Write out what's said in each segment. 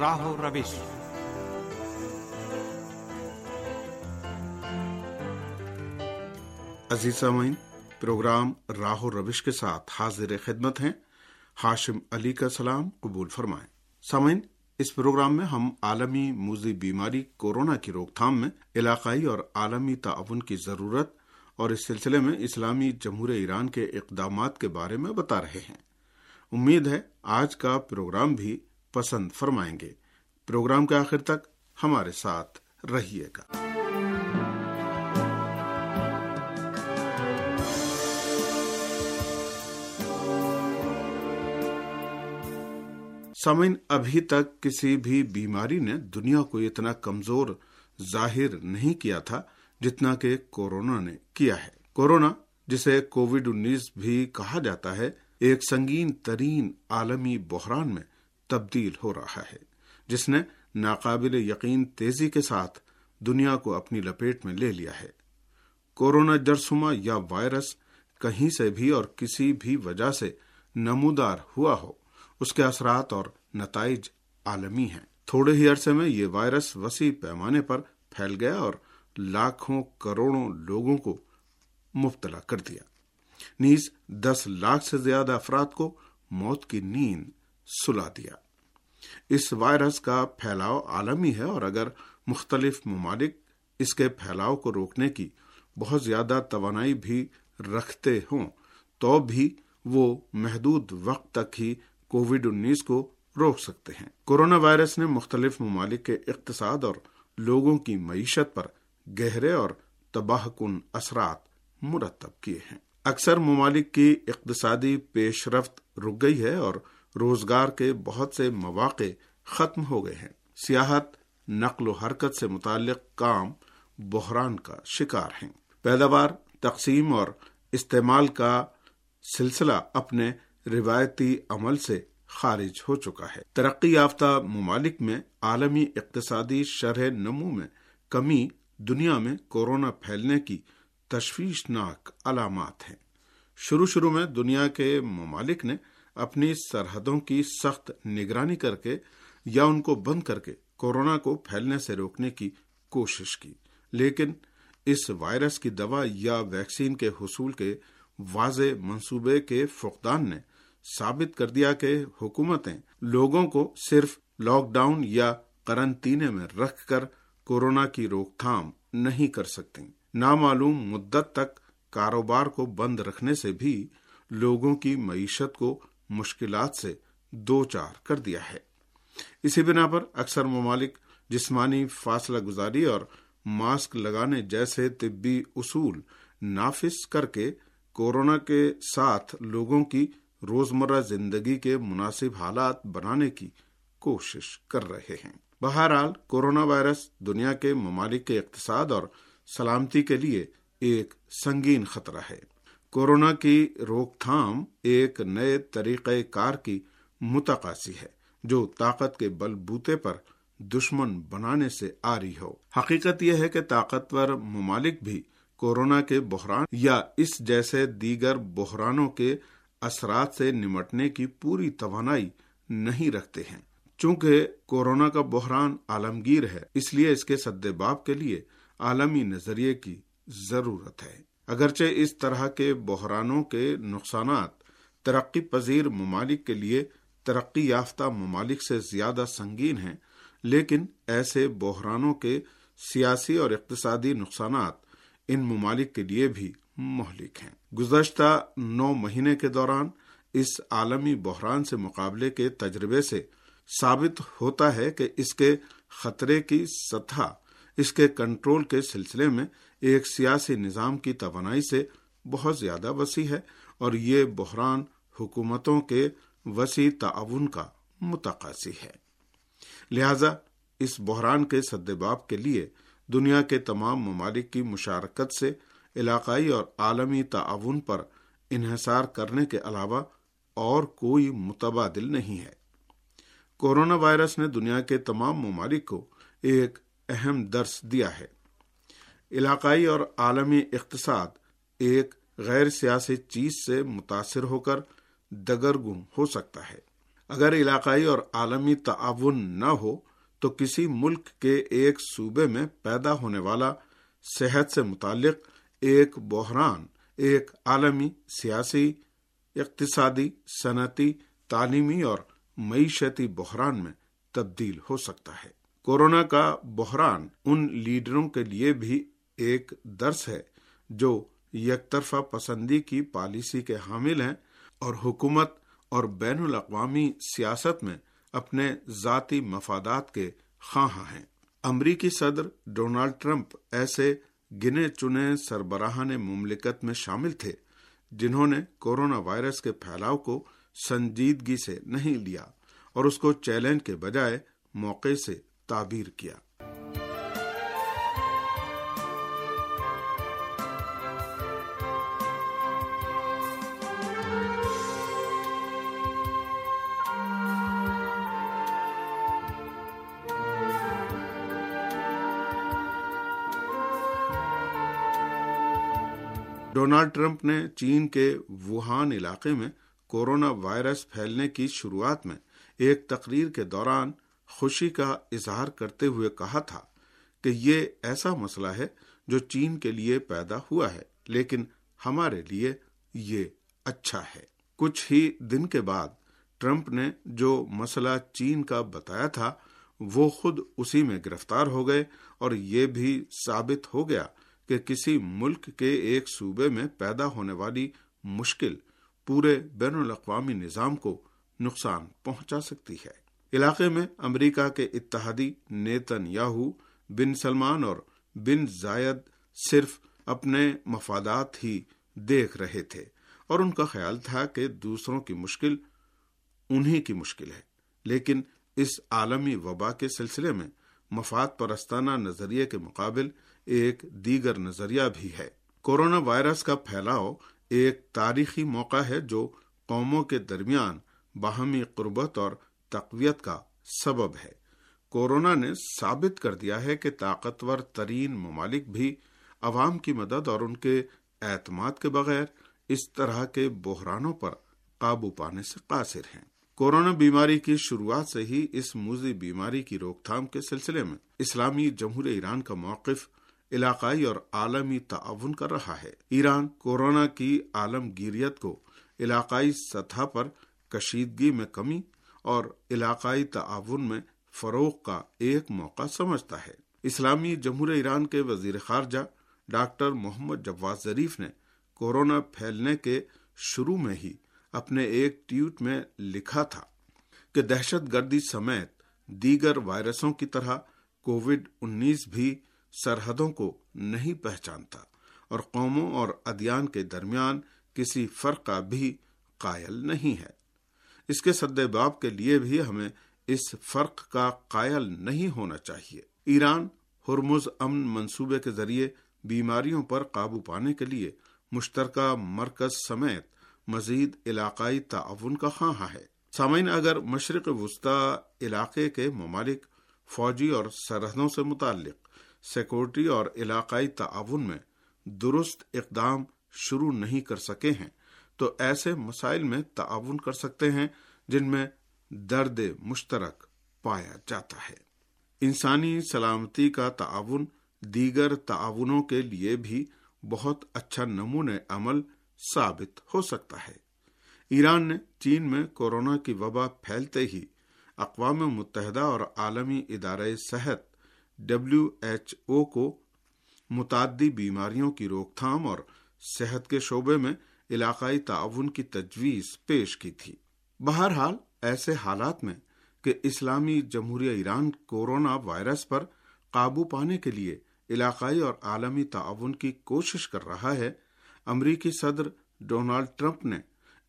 راہ و روش۔ عزیز سامعین، پروگرام راہ و روش کے ساتھ حاضر خدمت ہیں۔ ہاشم علی کا سلام قبول فرمائیں۔ سامعین، اس پروگرام میں ہم عالمی موزی بیماری کورونا کی روک تھام میں علاقائی اور عالمی تعاون کی ضرورت اور اس سلسلے میں اسلامی جمہور ایران کے اقدامات کے بارے میں بتا رہے ہیں۔ امید ہے، آج کا پروگرام بھی پسند فرمائیں گے۔ پروگرام کے آخر تک ہمارے ساتھ رہیے گا۔ سمن ابھی تک کسی بھی بیماری نے دنیا کو اتنا کمزور ظاہر نہیں کیا تھا جتنا کہ کورونا نے کیا ہے۔ کورونا، جسے کووڈ انیس بھی کہا جاتا ہے، ایک سنگین ترین عالمی بحران میں تبدیل ہو رہا ہے، جس نے ناقابل یقین تیزی کے ساتھ دنیا کو اپنی لپیٹ میں لے لیا ہے۔ کورونا جرسما یا وائرس کہیں سے بھی اور کسی بھی وجہ سے نمودار ہوا ہو، اس کے اثرات اور نتائج عالمی ہیں۔ تھوڑے ہی عرصے میں یہ وائرس وسیع پیمانے پر پھیل گیا اور لاکھوں کروڑوں لوگوں کو مبتلا کر دیا۔ نیز دس لاکھ سے زیادہ افراد کو موت کی نیند سلا دیا۔ اس وائرس کا پھیلاؤ عالمی ہے اور اگر مختلف ممالک اس کے پھیلاؤ کو روکنے کی بہت زیادہ توانائی بھی رکھتے ہوں، تو بھی وہ محدود وقت تک ہی کووڈ انیس کو روک سکتے ہیں۔ کورونا وائرس نے مختلف ممالک کے اقتصاد اور لوگوں کی معیشت پر گہرے اور تباہ کن اثرات مرتب کیے ہیں۔ اکثر ممالک کی اقتصادی پیش رفت رک گئی ہے اور روزگار کے بہت سے مواقع ختم ہو گئے ہیں۔ سیاحت، نقل و حرکت سے متعلق کام بحران کا شکار ہیں۔ پیداوار، تقسیم اور استعمال کا سلسلہ اپنے روایتی عمل سے خارج ہو چکا ہے۔ ترقی یافتہ ممالک میں عالمی اقتصادی شرح نمو میں کمی دنیا میں کورونا پھیلنے کی تشویشناک علامات ہیں۔ شروع شروع میں دنیا کے ممالک نے اپنی سرحدوں کی سخت نگرانی کر کے یا ان کو بند کر کے کورونا کو پھیلنے سے روکنے کی کوشش کی۔ لیکن اس وائرس کی دوا یا ویکسین کے حصول کے واضح منصوبے کے فقدان نے ثابت کر دیا کہ حکومتیں لوگوں کو صرف لاک ڈاؤن یا قرنطینے میں رکھ کر کورونا کی روک تھام نہیں کر سکتی نامعلوم مدت تک کاروبار کو بند رکھنے سے بھی لوگوں کی معیشت کو مشکلات سے دو چار کر دیا ہے۔ اسی بنا پر اکثر ممالک جسمانی فاصلہ گزاری اور ماسک لگانے جیسے طبی اصول نافذ کر کے کورونا کے ساتھ لوگوں کی روزمرہ زندگی کے مناسب حالات بنانے کی کوشش کر رہے ہیں۔ بہرحال، کورونا وائرس دنیا کے ممالک کے اقتصاد اور سلامتی کے لیے ایک سنگین خطرہ ہے۔ کورونا کی روک تھام ایک نئے طریقہ کار کی متقاسی ہے، جو طاقت کے بل بوتے پر دشمن بنانے سے آ رہی ہو۔ حقیقت یہ ہے کہ طاقتور ممالک بھی کورونا کے بحران یا اس جیسے دیگر بحرانوں کے اثرات سے نمٹنے کی پوری توانائی نہیں رکھتے ہیں۔ چونکہ کورونا کا بحران عالمگیر ہے، اس لیے اس کے سدباب کے لیے عالمی نظریے کی ضرورت ہے۔ اگرچہ اس طرح کے بحرانوں کے نقصانات ترقی پذیر ممالک کے لیے ترقی یافتہ ممالک سے زیادہ سنگین ہیں، لیکن ایسے بحرانوں کے سیاسی اور اقتصادی نقصانات ان ممالک کے لیے بھی مہلک ہیں۔ گزشتہ نو مہینے کے دوران اس عالمی بحران سے مقابلے کے تجربے سے ثابت ہوتا ہے کہ اس کے خطرے کی سطح اس کے کنٹرول کے سلسلے میں ایک سیاسی نظام کی توانائی سے بہت زیادہ وسیع ہے اور یہ بحران حکومتوں کے وسیع تعاون کا متقاضی ہے۔ لہذا اس بحران کے سدباب کے لیے دنیا کے تمام ممالک کی مشارکت سے علاقائی اور عالمی تعاون پر انحصار کرنے کے علاوہ اور کوئی متبادل نہیں ہے۔ کورونا وائرس نے دنیا کے تمام ممالک کو ایک اہم درس دیا ہے۔ علاقائی اور عالمی اقتصاد ایک غیر سیاسی چیز سے متاثر ہو کر دگرگوں ہو سکتا ہے۔ اگر علاقائی اور عالمی تعاون نہ ہو، تو کسی ملک کے ایک صوبے میں پیدا ہونے والا صحت سے متعلق ایک بحران، ایک عالمی سیاسی، اقتصادی، صنعتی، تعلیمی اور معیشتی بحران میں تبدیل ہو سکتا ہے۔ کورونا کا بحران ان لیڈروں کے لیے بھی ایک درس ہے جو یک طرفہ پسندی کی پالیسی کے حامل ہیں اور حکومت اور بین الاقوامی سیاست میں اپنے ذاتی مفادات کے خواہاں ہیں۔ امریکی صدر ڈونالڈ ٹرمپ ایسے گنے چنے سربراہان مملکت میں شامل تھے جنہوں نے کورونا وائرس کے پھیلاؤ کو سنجیدگی سے نہیں لیا اور اس کو چیلنج کے بجائے موقع سے تعبیر کیا۔ ڈونالڈ ٹرمپ نے چین کے ووہان علاقے میں کورونا وائرس پھیلنے کی شروعات میں ایک تقریر کے دوران خوشی کا اظہار کرتے ہوئے کہا تھا کہ یہ ایسا مسئلہ ہے جو چین کے لیے پیدا ہوا ہے، لیکن ہمارے لیے یہ اچھا ہے۔ کچھ ہی دن کے بعد ٹرمپ نے جو مسئلہ چین کا بتایا تھا، وہ خود اسی میں گرفتار ہو گئے اور یہ بھی ثابت ہو گیا کہ کسی ملک کے ایک صوبے میں پیدا ہونے والی مشکل پورے بین الاقوامی نظام کو نقصان پہنچا سکتی ہے۔ علاقے میں امریکہ کے اتحادی نیتن یاہو بن سلمان اور بن زائد صرف اپنے مفادات ہی دیکھ رہے تھے اور ان کا خیال تھا کہ دوسروں کی مشکل انہی کی مشکل ہے۔ لیکن اس عالمی وبا کے سلسلے میں مفاد پرستانہ نظریے کے مقابل ایک دیگر نظریہ بھی ہے۔ کورونا وائرس کا پھیلاؤ ایک تاریخی موقع ہے جو قوموں کے درمیان باہمی قربت اور تقویت کا سبب ہے۔ کورونا نے ثابت کر دیا ہے کہ طاقتور ترین ممالک بھی عوام کی مدد اور ان کے اعتماد کے بغیر اس طرح کے بحرانوں پر قابو پانے سے قاصر ہیں۔ کورونا بیماری کی شروعات سے ہی اس موزی بیماری کی روک تھام کے سلسلے میں اسلامی جمہور ایران کا موقف علاقائی اور عالمی تعاون کر رہا ہے۔ ایران کورونا کی عالمگیریت کو علاقائی سطح پر کشیدگی میں کمی اور علاقائی تعاون میں فروغ کا ایک موقع سمجھتا ہے۔ اسلامی جمہور ایران کے وزیر خارجہ ڈاکٹر محمد جواز ظریف نے کورونا پھیلنے کے شروع میں ہی اپنے ایک ٹویٹ میں لکھا تھا کہ دہشت گردی سمیت دیگر وائرسوں کی طرح کووڈ انیس بھی سرحدوں کو نہیں پہچانتا اور قوموں اور ادیان کے درمیان کسی فرق کا بھی قائل نہیں ہے۔ اس کے باب کے لیے بھی ہمیں اس فرق کا قائل نہیں ہونا چاہیے۔ ایران ہرمز امن منصوبے کے ذریعے بیماریوں پر قابو پانے کے لیے مشترکہ مرکز سمیت مزید علاقائی تعاون کا خواہاں ہے۔ سامعین، اگر مشرق وسطی علاقے کے ممالک فوجی اور سرحدوں سے متعلق سیکورٹی اور علاقائی تعاون میں درست اقدام شروع نہیں کر سکے ہیں تو ایسے مسائل میں تعاون کر سکتے ہیں جن میں درد مشترک پایا جاتا ہے۔ انسانی سلامتی کا تعاون دیگر تعاونوں کے لیے بھی بہت اچھا نمون عمل ثابت ہو سکتا ہے۔ ایران نے چین میں کورونا کی وبا پھیلتے ہی اقوام متحدہ اور عالمی ادارہ صحت ڈبلو ایچ او کو متعدی بیماریوں کی روک تھام اور صحت کے شعبے میں علاقائی تعاون کی تجویز پیش کی تھی۔ بہرحال، ایسے حالات میں کہ اسلامی جمہوریہ ایران کورونا وائرس پر قابو پانے کے لیے علاقائی اور عالمی تعاون کی کوشش کر رہا ہے، امریکی صدر ڈونالڈ ٹرمپ نے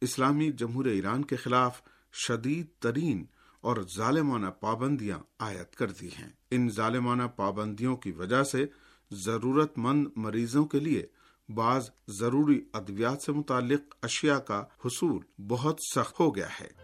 اسلامی جمہوریہ ایران کے خلاف شدید ترین اور ظالمانہ پابندیاں عائد کر دی ہیں۔ ان ظالمانہ پابندیوں کی وجہ سے ضرورت مند مریضوں کے لیے بعض ضروری ادویات سے متعلق اشیاء کا حصول بہت سخت ہو گیا ہے۔